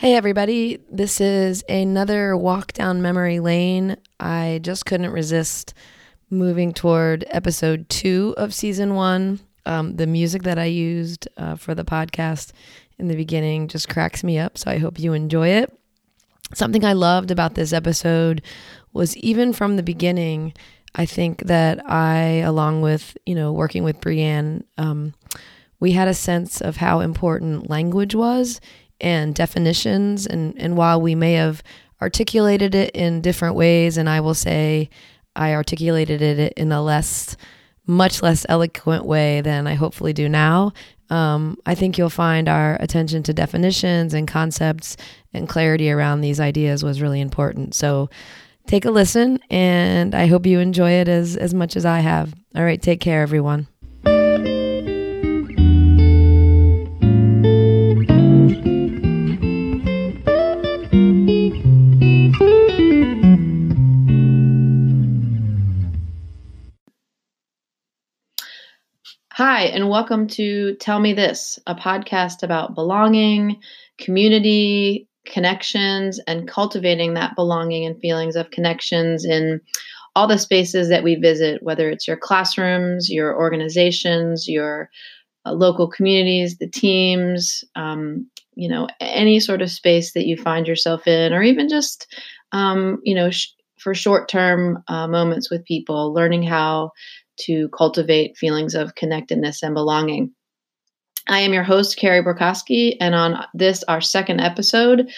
Hey, everybody. This is another walk down memory lane. I just couldn't resist moving toward episode two of season one. Um, the music that I used uh, for the podcast in the beginning just cracks me up. So I hope you enjoy it. Something I loved about this episode was even from the beginning, I think that I, along with, you know, working with Brienne, um, we had a sense of how important language was and definitions. And, and while we may have articulated it in different ways, and I will say I articulated it in a less, much less eloquent way than I hopefully do now, um, I think you'll find our attention to definitions and concepts and clarity around these ideas was really important. So take a listen, and I hope you enjoy it as, as much as I have. All right, take care, everyone. Hi, and welcome to Tell Me This, a podcast about belonging, community, connections, and cultivating that belonging and feelings of connections in all the spaces that we visit, whether it's your classrooms, your organizations, your uh, local communities, the teams, um, you know, any sort of space that you find yourself in, or even just, um, you know, sh- for short term uh, moments with people, learning how to cultivate feelings of connectedness and belonging. I am your host, Carrie Borkowski, and on this, our second episode,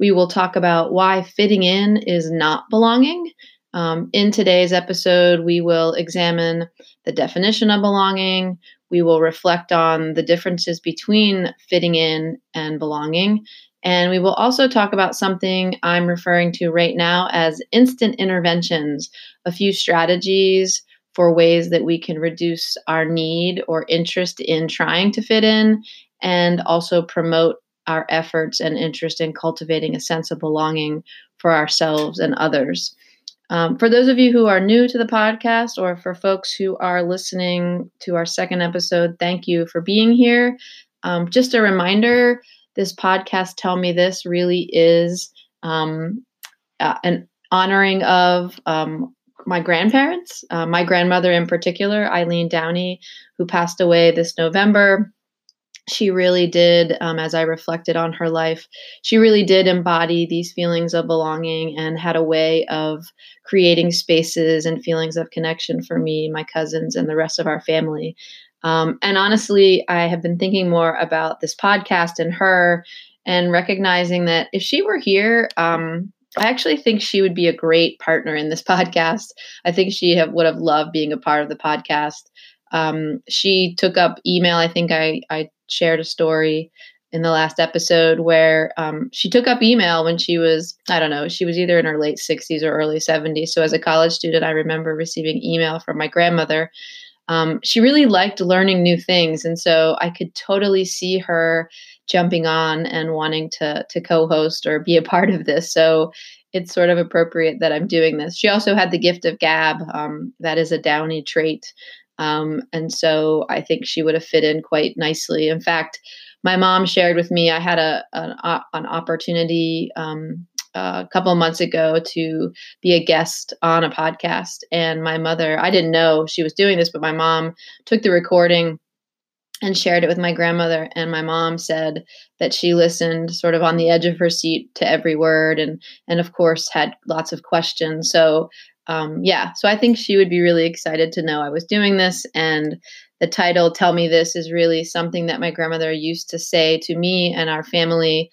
we will talk about why fitting in is not belonging. Um, in today's episode, we will examine the definition of belonging. We will reflect on the differences between fitting in and belonging. And we will also talk about something I'm referring to right now as instant interventions, a few strategies for ways that we can reduce our need or interest in trying to fit in and also promote our efforts and interest in cultivating a sense of belonging for ourselves and others. Um, for those of you who are new to the podcast, or for folks who are listening to our second episode, thank you for being here. Um, just a reminder this podcast, Tell Me This, really is um, uh, an honoring of um, my grandparents, uh, my grandmother in particular, Eileen Downey, who passed away this November. She really did, um, as I reflected on her life, she really did embody these feelings of belonging and had a way of creating spaces and feelings of connection for me, my cousins, and the rest of our family. Um, and honestly, I have been thinking more about this podcast and her and recognizing that if she were here, um, I actually think she would be a great partner in this podcast. I think she have, would have loved being a part of the podcast. Um, she took up email. I think I, I shared a story in the last episode where um, she took up email when she was, I don't know, she was either in her late 60s or early 70s. So as a college student, I remember receiving email from my grandmother. Um, she really liked learning new things. And so I could totally see her jumping on and wanting to to co-host or be a part of this. So it's sort of appropriate that I'm doing this. She also had the gift of gab. Um, that is a Downey trait. Um, and so I think she would have fit in quite nicely. In fact, my mom shared with me I had a an, an opportunity um, a couple of months ago to be a guest on a podcast, and my mother I didn't know she was doing this, but my mom took the recording and shared it with my grandmother and my mom said that she listened sort of on the edge of her seat to every word and and of course had lots of questions. So um, yeah so i think she would be really excited to know i was doing this and the title tell me this is really something that my grandmother used to say to me and our family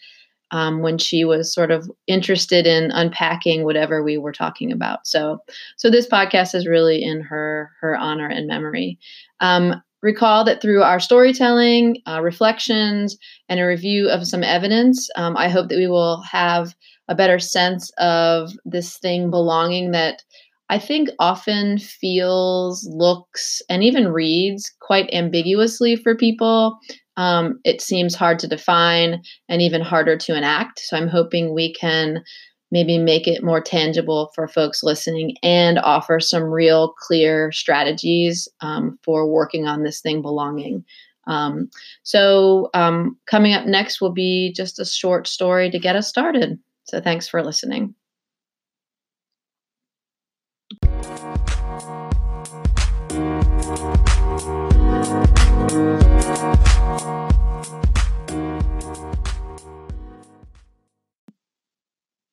um, when she was sort of interested in unpacking whatever we were talking about. So so this podcast is really in her her honor and memory. Um, Recall that through our storytelling, uh, reflections, and a review of some evidence, um, I hope that we will have a better sense of this thing belonging that I think often feels, looks, and even reads quite ambiguously for people. Um, it seems hard to define and even harder to enact. So I'm hoping we can maybe make it more tangible for folks listening and offer some real clear strategies um, for working on this thing belonging. Um, so, um, coming up next will be just a short story to get us started. So, thanks for listening.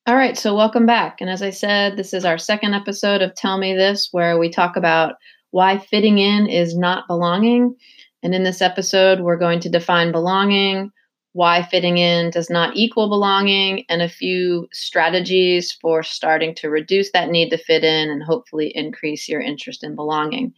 All right, so welcome back. And as I said, this is our second episode of Tell Me This, where we talk about why fitting in is not belonging. And in this episode, we're going to define belonging, why fitting in does not equal belonging, and a few strategies for starting to reduce that need to fit in and hopefully increase your interest in belonging.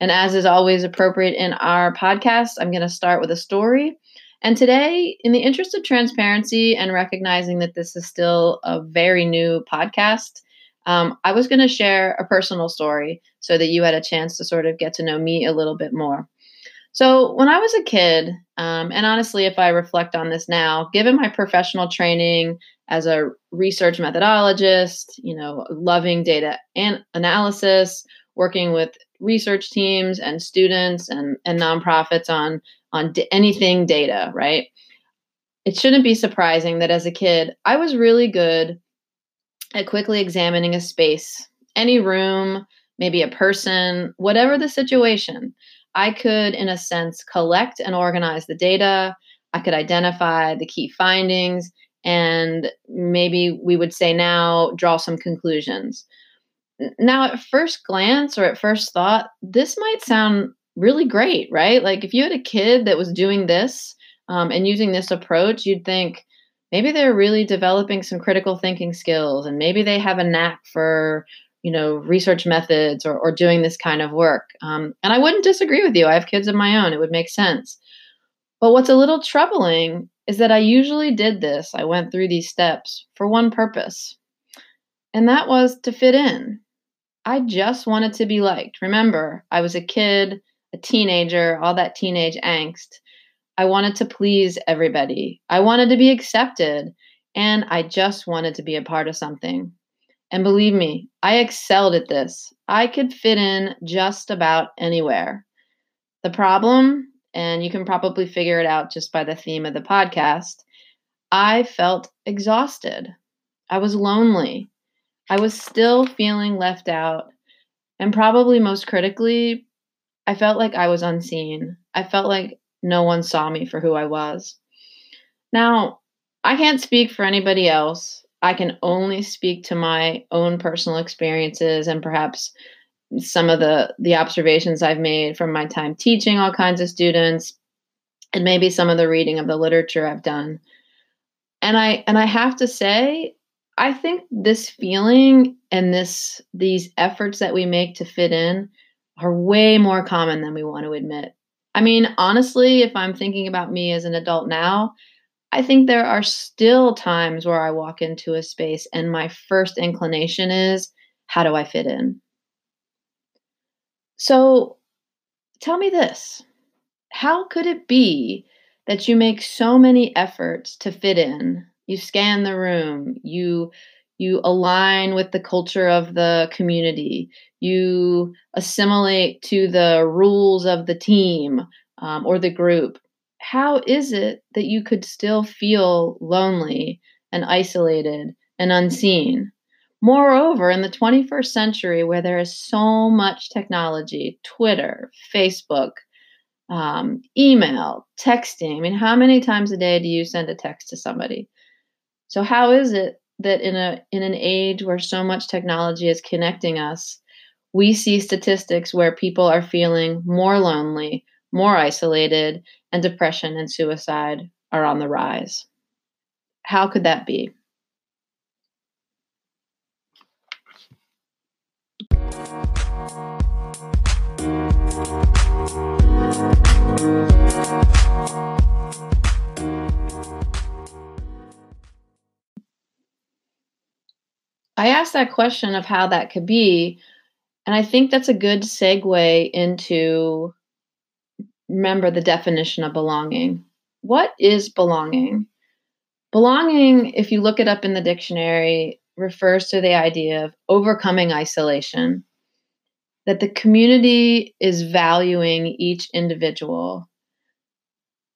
And as is always appropriate in our podcast, I'm going to start with a story and today, in the interest of transparency and recognizing that this is still a very new podcast, um, I was going to share a personal story so that you had a chance to sort of get to know me a little bit more. So, when I was a kid, um, and honestly, if I reflect on this now, given my professional training as a research methodologist, you know, loving data and analysis, working with research teams and students and, and nonprofits on on d- anything data, right? It shouldn't be surprising that as a kid, I was really good at quickly examining a space, any room, maybe a person, whatever the situation. I could, in a sense, collect and organize the data. I could identify the key findings, and maybe we would say now draw some conclusions. Now, at first glance or at first thought, this might sound really great, right? Like if you had a kid that was doing this um, and using this approach, you'd think maybe they're really developing some critical thinking skills and maybe they have a knack for you know research methods or, or doing this kind of work. Um, and i wouldn't disagree with you. I have kids of my own. It would make sense. But what's a little troubling is that i usually did this. I went through these steps for one purpose and that was to fit in. I just wanted to be liked. Remember i was a kid a teenager, all that teenage angst. I wanted to please everybody. I wanted to be accepted. And I just wanted to be a part of something. And believe me, I excelled at this. I could fit in just about anywhere. The problem, and you can probably figure it out just by the theme of the podcast, I felt exhausted. I was lonely. I was still feeling left out. And probably most critically, I felt like I was unseen. I felt like no one saw me for who I was. Now, I can't speak for anybody else. I can only speak to my own personal experiences and perhaps some of the the observations I've made from my time teaching all kinds of students and maybe some of the reading of the literature I've done. And I and I have to say I think this feeling and this these efforts that we make to fit in are way more common than we want to admit. I mean, honestly, if I'm thinking about me as an adult now, I think there are still times where I walk into a space and my first inclination is, how do I fit in? So tell me this how could it be that you make so many efforts to fit in? You scan the room, you you align with the culture of the community, you assimilate to the rules of the team um, or the group. How is it that you could still feel lonely and isolated and unseen? Moreover, in the 21st century, where there is so much technology Twitter, Facebook, um, email, texting I mean, how many times a day do you send a text to somebody? So, how is it that in a in an age where so much technology is connecting us, we see statistics where people are feeling more lonely, more isolated, and depression and suicide are on the rise. How could that be? I asked that question of how that could be, and I think that's a good segue into remember the definition of belonging. What is belonging? Belonging, if you look it up in the dictionary, refers to the idea of overcoming isolation, that the community is valuing each individual,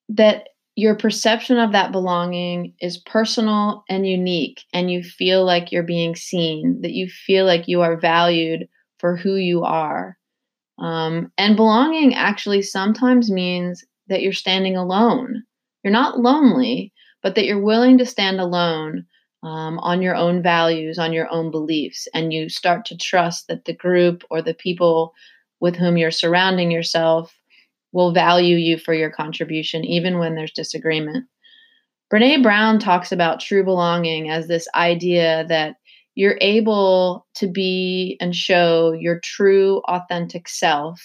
that your perception of that belonging is personal and unique, and you feel like you're being seen, that you feel like you are valued for who you are. Um, and belonging actually sometimes means that you're standing alone. You're not lonely, but that you're willing to stand alone um, on your own values, on your own beliefs, and you start to trust that the group or the people with whom you're surrounding yourself will value you for your contribution, even when there's disagreement. Brene Brown talks about true belonging as this idea that you're able to be and show your true, authentic self,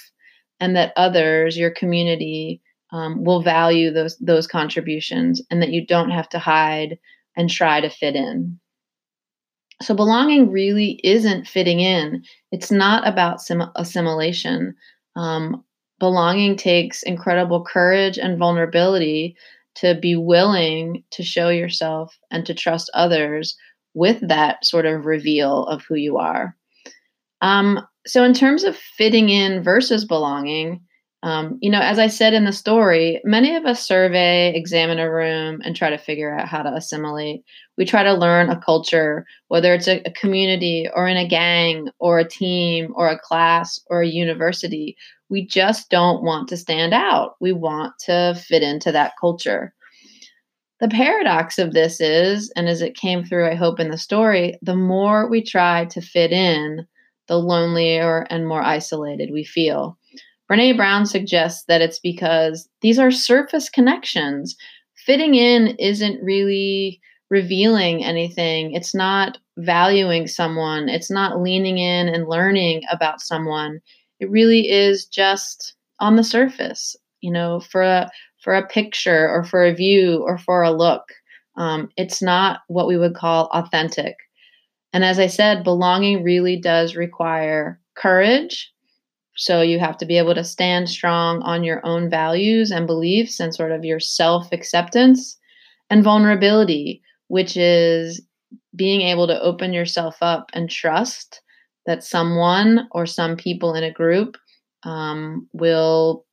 and that others, your community, um, will value those those contributions, and that you don't have to hide and try to fit in. So belonging really isn't fitting in. It's not about sim- assimilation. Um, belonging takes incredible courage and vulnerability to be willing to show yourself and to trust others with that sort of reveal of who you are. Um, so, in terms of fitting in versus belonging, um, you know, as I said in the story, many of us survey, examine a room, and try to figure out how to assimilate. We try to learn a culture, whether it's a, a community or in a gang or a team or a class or a university. We just don't want to stand out. We want to fit into that culture. The paradox of this is, and as it came through, I hope, in the story, the more we try to fit in, the lonelier and more isolated we feel. Brene Brown suggests that it's because these are surface connections. Fitting in isn't really revealing anything, it's not valuing someone, it's not leaning in and learning about someone. It really is just on the surface you know for a for a picture or for a view or for a look. Um, it's not what we would call authentic. And as i said belonging really does require courage so you have to be able to stand strong on your own values and beliefs and sort of your self acceptance and vulnerability which is being able to open yourself up and trust that someone or some people in a group um, will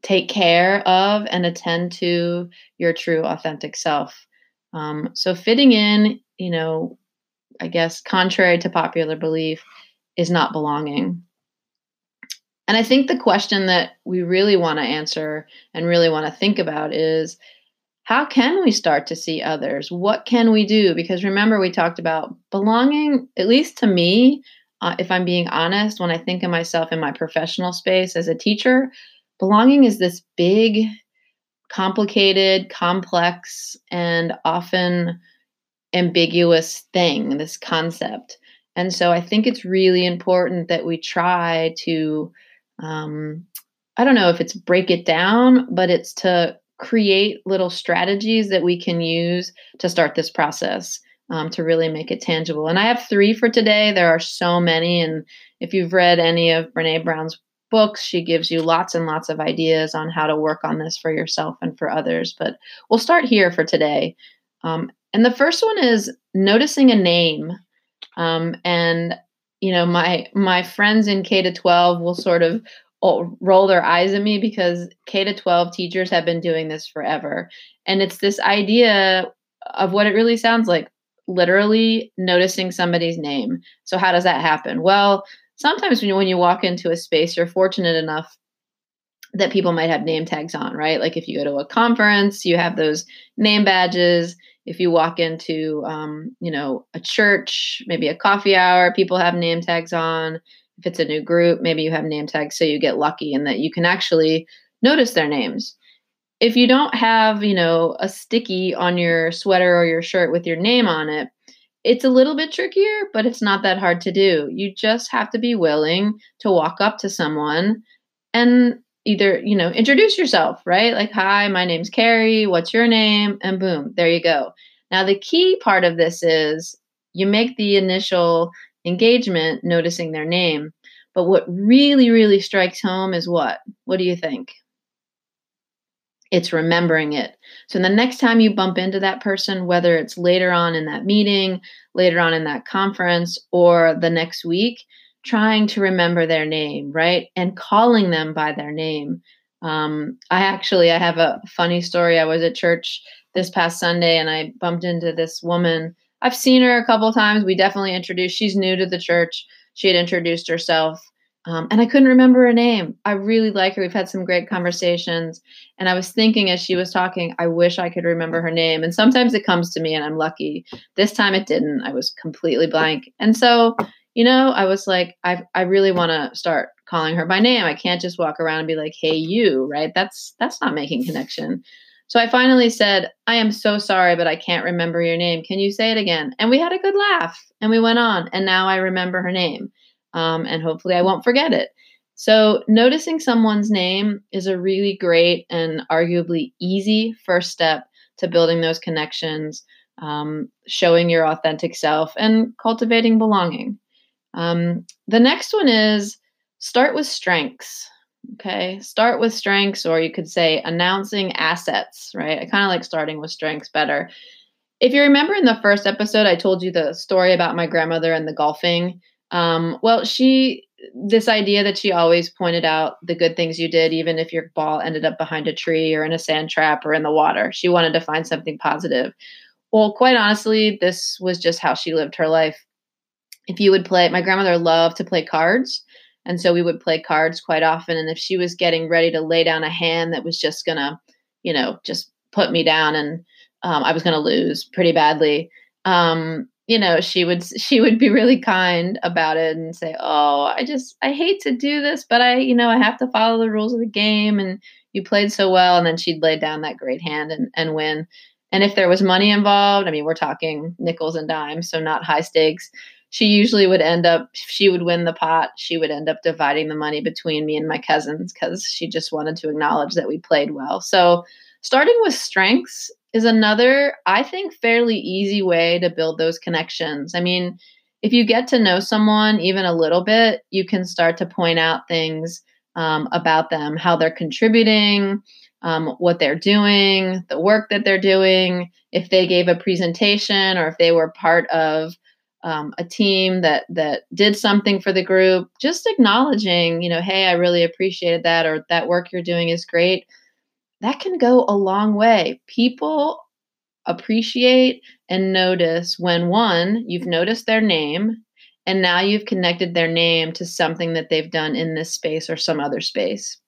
take care of and attend to your true authentic self. Um, so fitting in, you know, I guess contrary to popular belief, is not belonging. And I think the question that we really want to answer and really want to think about is how can we start to see others? What can we do? Because remember, we talked about belonging, at least to me, uh, if I'm being honest, when I think of myself in my professional space as a teacher, belonging is this big, complicated, complex, and often ambiguous thing, this concept. And so I think it's really important that we try to, um, I don't know if it's break it down, but it's to create little strategies that we can use to start this process um, to really make it tangible. And I have three for today. There are so many. And if you've read any of Brene Brown's books, she gives you lots and lots of ideas on how to work on this for yourself and for others. But we'll start here for today. Um, and the first one is noticing a name. Um, and you know, my my friends in K to 12 will sort of oh, roll their eyes at me because K to 12 teachers have been doing this forever. And it's this idea of what it really sounds like literally noticing somebody's name. So how does that happen? Well, sometimes when you, when you walk into a space, you're fortunate enough that people might have name tags on, right? Like if you go to a conference, you have those name badges. If you walk into, um, you know, a church, maybe a coffee hour, people have name tags on. If it's a new group, maybe you have name tags, so you get lucky and that you can actually notice their names if you don't have, you know, a sticky on your sweater or your shirt with your name on it, it's a little bit trickier, but it's not that hard to do. You just have to be willing to walk up to someone and either, you know, introduce yourself, right? Like, hi, my name's Carrie. What's your name? And boom, there you go. Now, the key part of this is you make the initial engagement noticing their name. But what really, really strikes home is what? What do you think? it's remembering it. So the next time you bump into that person, whether it's later on in that meeting, later on in that conference, or the next week, trying to remember their name, right? And calling them by their name. Um, I actually I have a funny story. I was at church this past Sunday and I bumped into this woman. I've seen her a couple times. We definitely introduced. She's new to the church. She had introduced herself um, and I couldn't remember her name. I really like her. We've had some great conversations. And I was thinking as she was talking, I wish I could remember her name. And sometimes it comes to me and I'm lucky. This time it didn't. I was completely blank. And so, you know, I was like, I, I really want to start calling her by name. I can't just walk around and be like, hey, you, right? That's that's not making connection. So I finally said, I am so sorry, but I can't remember your name. Can you say it again? And we had a good laugh and we went on. And now I remember her name um, and hopefully I won't forget it. So, noticing someone's name is a really great and arguably easy first step to building those connections, um, showing your authentic self, and cultivating belonging. Um, the next one is start with strengths. Okay, start with strengths, or you could say announcing assets, right? I kind of like starting with strengths better. If you remember in the first episode, I told you the story about my grandmother and the golfing. Um, well, she this idea that she always pointed out the good things you did, even if your ball ended up behind a tree or in a sand trap or in the water. She wanted to find something positive. Well, quite honestly, this was just how she lived her life. If you would play, my grandmother loved to play cards. And so we would play cards quite often. And if she was getting ready to lay down a hand that was just going to, you know, just put me down and um, I was going to lose pretty badly, um, you know she would she would be really kind about it and say oh i just i hate to do this but i you know i have to follow the rules of the game and you played so well and then she'd lay down that great hand and, and win and if there was money involved i mean we're talking nickels and dimes so not high stakes she usually would end up she would win the pot she would end up dividing the money between me and my cousins because she just wanted to acknowledge that we played well so starting with strengths is another, I think, fairly easy way to build those connections. I mean, if you get to know someone even a little bit, you can start to point out things um, about them, how they're contributing, um, what they're doing, the work that they're doing, if they gave a presentation or if they were part of um, a team that that did something for the group. Just acknowledging, you know, hey, I really appreciated that, or that work you're doing is great that can go a long way. People appreciate and notice when one, you've noticed their name, and now you've connected their name to something that they've done in this space or some other space.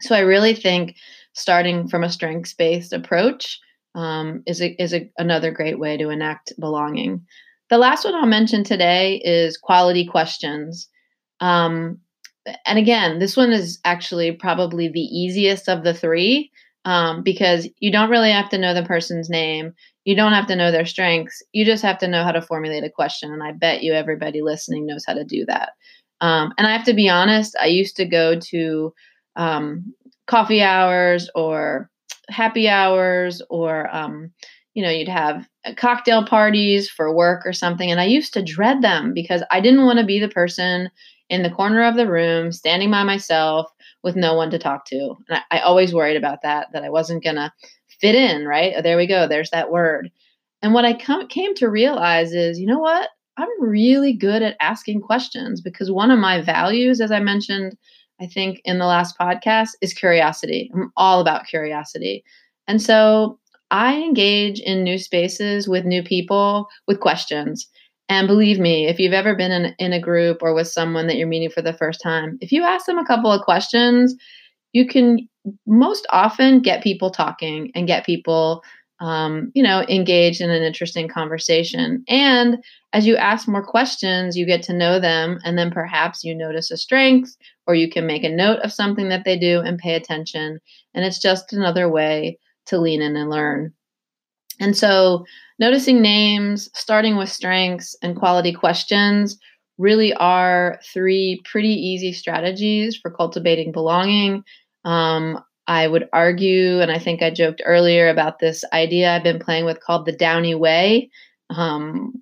So I really think starting from a strengths based approach um, is a, is a, another great way to enact belonging. The last one I'll mention today is quality questions. Um, and again, this one is actually probably the easiest of the three um, because you don't really have to know the person's name. You don't have to know their strengths. You just have to know how to formulate a question. And I bet you everybody listening knows how to do that. Um, and I have to be honest, I used to go to um, coffee hours or happy hours or, um, you know, you'd have uh, cocktail parties for work or something. And I used to dread them because I didn't want to be the person in the corner of the room, standing by myself with no one to talk to. And I, I always worried about that, that I wasn't going to fit in, right? Oh, there we go. There's that word. And what I came to realize is, you know what? I'm really good at asking questions because one of my values, as I mentioned, I think in the last podcast, is curiosity. I'm all about curiosity. And so I engage in new spaces with new people with questions. And believe me, if you've ever been in, in a group or with someone that you're meeting for the first time, if you ask them a couple of questions, you can most often get people talking and get people, um, you know, engaged in an interesting conversation. And as you ask more questions, you get to know them, and then perhaps you notice a strength, or you can make a note of something that they do and pay attention. And it's just another way to lean in and learn. And so, noticing names, starting with strengths, and quality questions really are three pretty easy strategies for cultivating belonging. Um, I would argue, and I think I joked earlier about this idea I've been playing with called the Downey Way, um,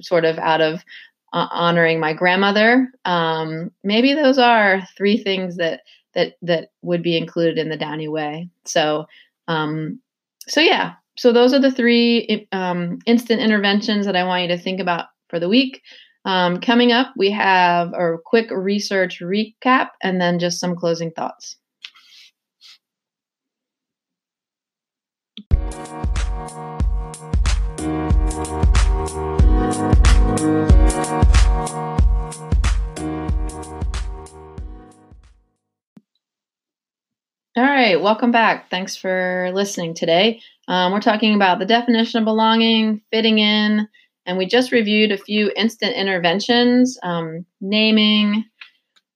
sort of out of uh, honoring my grandmother. Um, maybe those are three things that that that would be included in the Downey Way. So Um, so, yeah, so those are the three um, instant interventions that I want you to think about for the week. Um, coming up, we have a quick research recap and then just some closing thoughts. All right, welcome back. Thanks for listening today. Um, we're talking about the definition of belonging, fitting in, and we just reviewed a few instant interventions, um, naming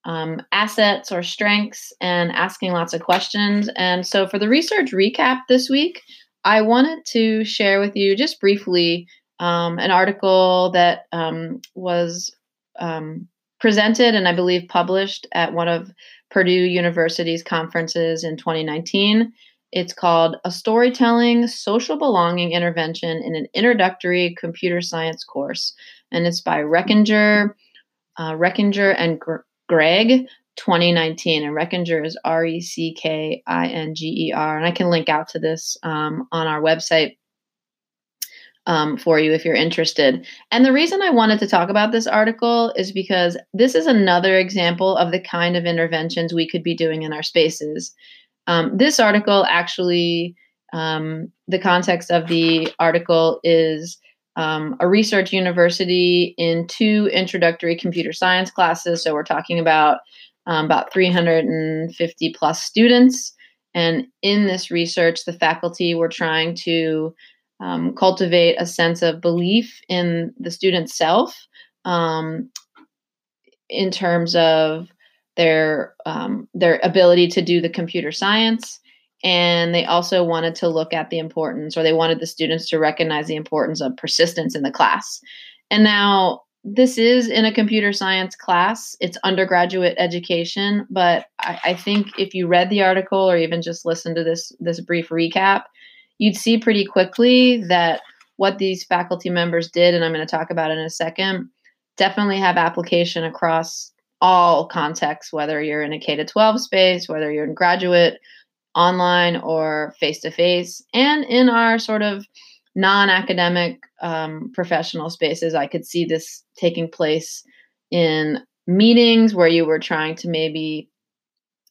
um, assets or strengths, and asking lots of questions. And so, for the research recap this week, I wanted to share with you just briefly um, an article that um, was um, presented and I believe published at one of Purdue University's conferences in 2019. It's called A Storytelling Social Belonging Intervention in an Introductory Computer Science Course. And it's by Reckinger, uh, Reckinger and Gr- Gregg, 2019. And Reckinger is R E C K I N G E R. And I can link out to this um, on our website um, for you if you're interested. And the reason I wanted to talk about this article is because this is another example of the kind of interventions we could be doing in our spaces. Um, this article actually, um, the context of the article is um, a research university in two introductory computer science classes. So we're talking about um, about 350 plus students. And in this research, the faculty were trying to um, cultivate a sense of belief in the student self um, in terms of their um, their ability to do the computer science. And they also wanted to look at the importance or they wanted the students to recognize the importance of persistence in the class. And now this is in a computer science class. It's undergraduate education but I, I think if you read the article or even just listen to this this brief recap you'd see pretty quickly that what these faculty members did, and I'm going to talk about in a second, definitely have application across all contexts, whether you're in a K 12 space, whether you're in graduate, online, or face to face, and in our sort of non academic um, professional spaces. I could see this taking place in meetings where you were trying to maybe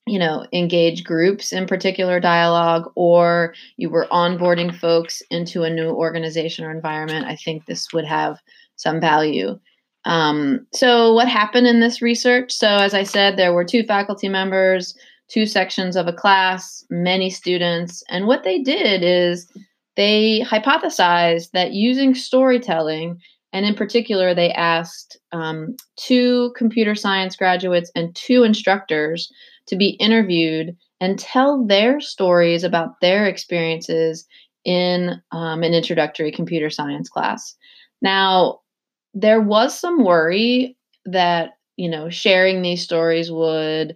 you know, engage groups in particular dialogue, or you were onboarding folks into a new organization or environment, I think this would have some value. Um, so, what happened in this research? So, as I said, there were two faculty members, two sections of a class, many students, and what they did is they hypothesized that using storytelling, and in particular, they asked um, two computer science graduates and two instructors to be interviewed and tell their stories about their experiences in um, an introductory computer science class. Now, there was some worry that, you know, sharing these stories would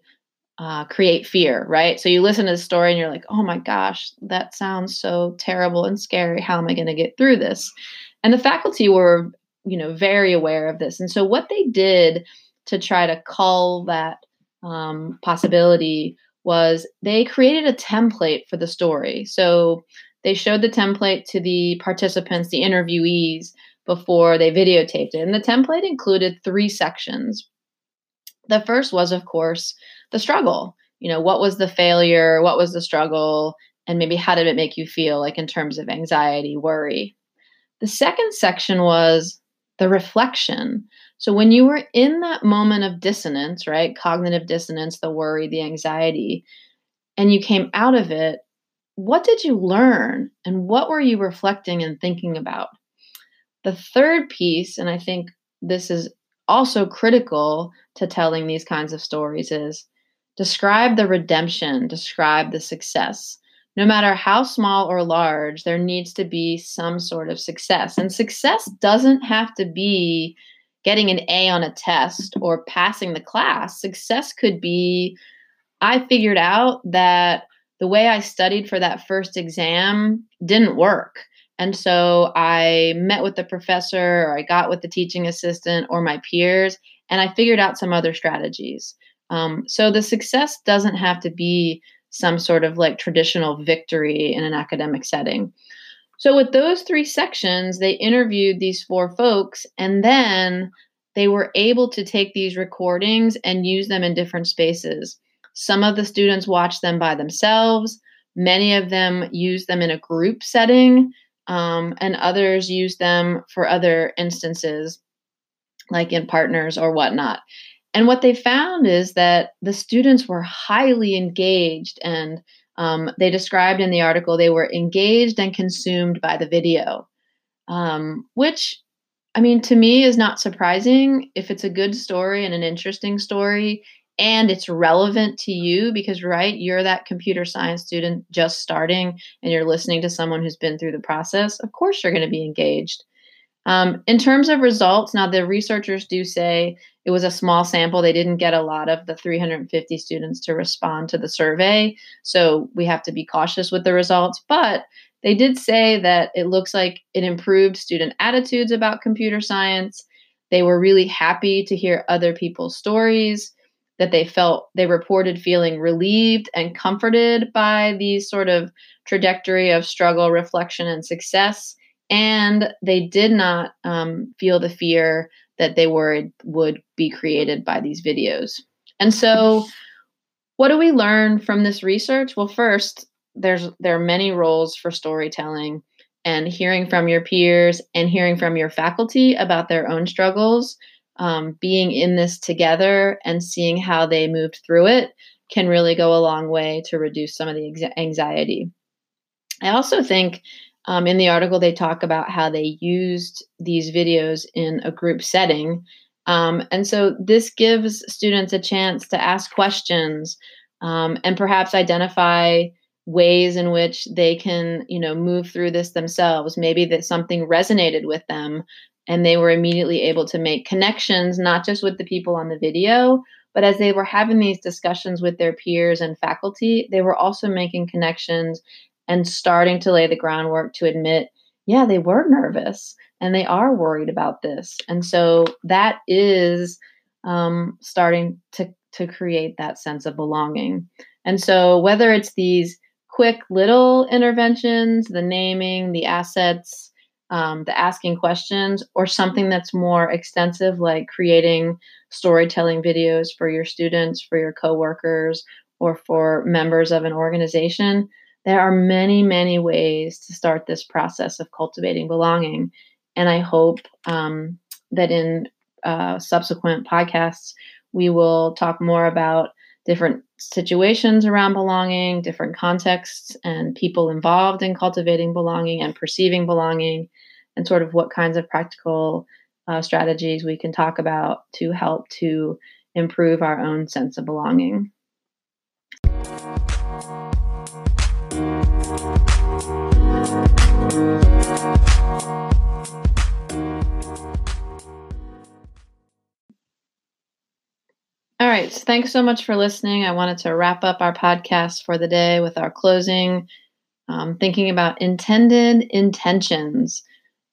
uh, create fear, right? So you listen to the story and you're like, oh my gosh, that sounds so terrible and scary. How am I going to get through this? And the faculty were, you know, very aware of this. And so what they did to try to cull that um, possibility was they created a template for the story. So they showed the template to the participants, the interviewees, before they videotaped it. And the template included three sections. The first was, of course, the struggle. You know, what was the failure? What was the struggle? And maybe how did it make you feel, like in terms of anxiety, worry? The second section was the reflection. So when you were in that moment of dissonance, right? Cognitive dissonance, the worry, the anxiety, and you came out of it, what did you learn and what were you reflecting and thinking about? The third piece, and I think this is also critical to telling these kinds of stories, is describe the redemption, describe the success. No matter how small or large, there needs to be some sort of success. And success doesn't have to be getting an A on a test or passing the class. Success could be I figured out that the way I studied for that first exam didn't work. And so I met with the professor, or I got with the teaching assistant or my peers, and I figured out some other strategies. Um, so the success doesn't have to be some sort of like traditional victory in an academic setting. So, with those three sections, they interviewed these four folks and then they were able to take these recordings and use them in different spaces. Some of the students watched them by themselves, many of them used them in a group setting, um, and others used them for other instances, like in partners or whatnot. And what they found is that the students were highly engaged, and um, they described in the article they were engaged and consumed by the video, um, which, I mean, to me is not surprising if it's a good story and an interesting story and it's relevant to you because right you're that computer science student just starting and you're listening to someone who's been through the process. Of course you're going to be engaged um, in terms of results now the researchers do say it was a small sample. They didn't get a lot of the 350 students to respond to the survey. So we have to be cautious with the results. But they did say that it looks like it improved student attitudes about computer science. They were really happy to hear other people's stories, that they felt, they reported feeling relieved and comforted by the sort of trajectory of struggle, reflection, and success. And they did not um, feel the fear that they worried would be created by these videos. And so, what do we learn from this research? Well, first, there's there are many roles for storytelling and hearing from your peers and hearing from your faculty about their own struggles um, being in this together and seeing how they moved through it can really go a long way to reduce some of the anxiety i also think um, in the article, they talk about how they used these videos in a group setting. Um, and so this gives students a chance to ask questions um, and perhaps identify ways in which they can, you know, move through this themselves. Maybe that something resonated with them and they were immediately able to make connections, not just with the people on the video, but as they were having these discussions with their peers and faculty, they were also making connections and starting to lay the groundwork to admit, yeah, they were nervous and they are worried about this. And so that is um, starting to, to create that sense of belonging. And so whether it's these quick little interventions, the naming, the assets, um, the asking questions, or something that's more extensive, like creating storytelling videos for your students, for your coworkers, or for members of an organization, there are many, many ways to start this process of cultivating belonging. And I hope um, that in uh, subsequent podcasts, we will talk more about different situations around belonging, different contexts, and people involved in cultivating belonging and perceiving belonging, and sort of what kinds of practical uh, strategies we can talk about to help to improve our own sense of belonging. All right. Thanks so much for listening. I wanted to wrap up our podcast for the day with our closing, um, thinking about intended intentions.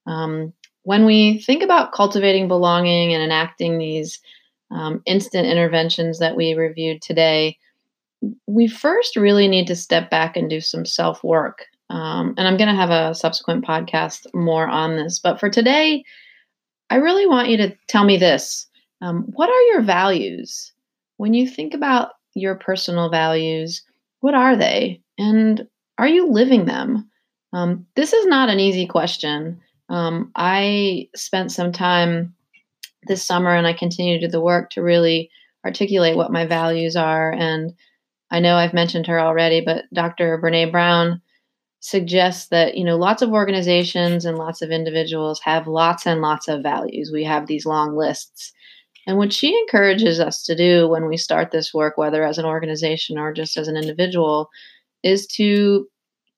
Um, when we think about cultivating belonging and enacting these um, instant interventions that we reviewed today, we first really need to step back and do some self work. Um, and I'm going to have a subsequent podcast more on this. But for today, I really want you to tell me this um, What are your values? When you think about your personal values, what are they? And are you living them? Um, this is not an easy question. Um, I spent some time this summer and I continue to do the work to really articulate what my values are. And I know I've mentioned her already, but Dr. Brene Brown suggests that, you know, lots of organizations and lots of individuals have lots and lots of values. We have these long lists. And what she encourages us to do when we start this work, whether as an organization or just as an individual, is to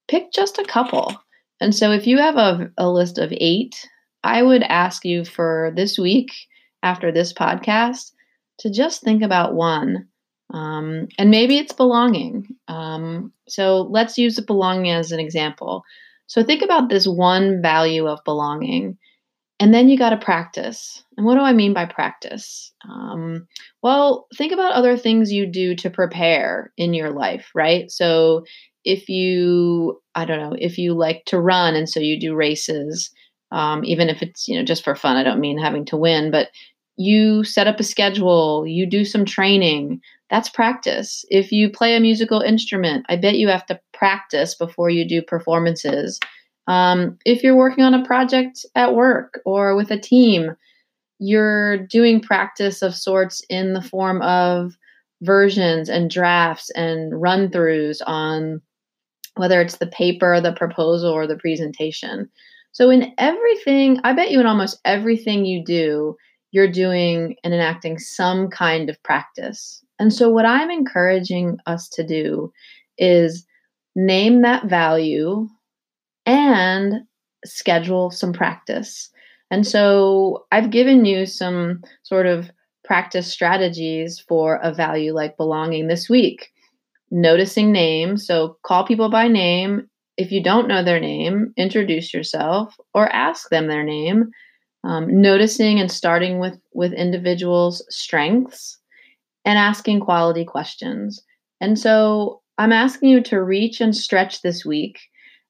pick just a couple. And so if you have a, a list of eight, I would ask you for this week after this podcast to just think about one um, and maybe it's belonging. Um, so let's use belonging as an example. So think about this one value of belonging and then you got to practice. And what do I mean by practice? Um, well, think about other things you do to prepare in your life, right? So if you, I don't know, if you like to run and so you do races, um, even if it's, you know, just for fun, I don't mean having to win, but you set up a schedule, you do some training. That's practice. If you play a musical instrument, I bet you have to practice before you do performances um, if you're working on a project at work or with a team, you're doing practice of sorts in the form of versions and drafts and run throughs on whether it's the paper, the proposal, or the presentation. So, in everything, I bet you in almost everything you do, you're doing and enacting some kind of practice. And so, what I'm encouraging us to do is name that value and schedule some practice. And so I've given you some sort of practice strategies for a value like belonging this week. Noticing names. So call people by name. If you don't know their name, introduce yourself or ask them their name. Um, noticing and starting with with individuals' strengths and asking quality questions. And so I'm asking you to reach and stretch this week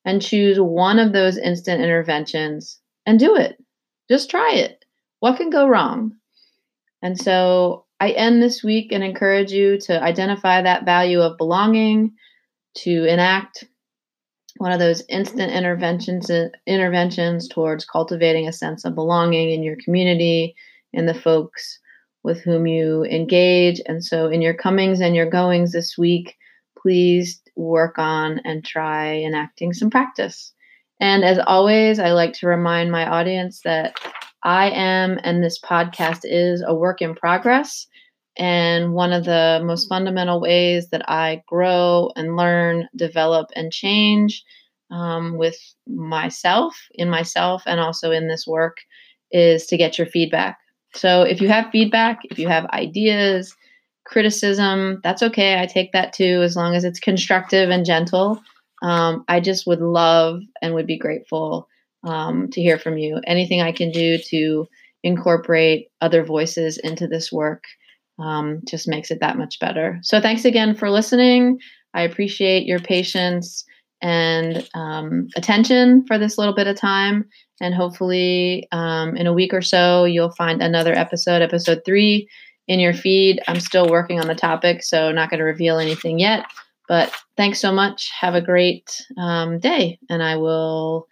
and choose one of those instant interventions and do it. Just try it. What can go wrong? And so I end this week and encourage you to identify that value of belonging, to enact one of those instant interventions interventions towards cultivating a sense of belonging in your community, and the folks with whom you engage. And so in your comings and your goings this week, please work on and try enacting some practice. And as always, I like to remind my audience that I am and this podcast is a work in progress. And one of the most fundamental ways that I grow and learn, develop, and change um, with myself, in myself, and also in this work is to get your feedback. So if you have feedback, if you have ideas, criticism, that's okay. I take that too, as long as it's constructive and gentle. Um, I just would love and would be grateful um, to hear from you. Anything I can do to incorporate other voices into this work um, just makes it that much better. So, thanks again for listening. I appreciate your patience and um, attention for this little bit of time. And hopefully, um, in a week or so, you'll find another episode, episode three in your feed. I'm still working on the topic, so not going to reveal anything yet. But thanks so much. Have a great um, day, and I will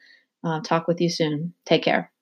uh, talk with you soon. Take care.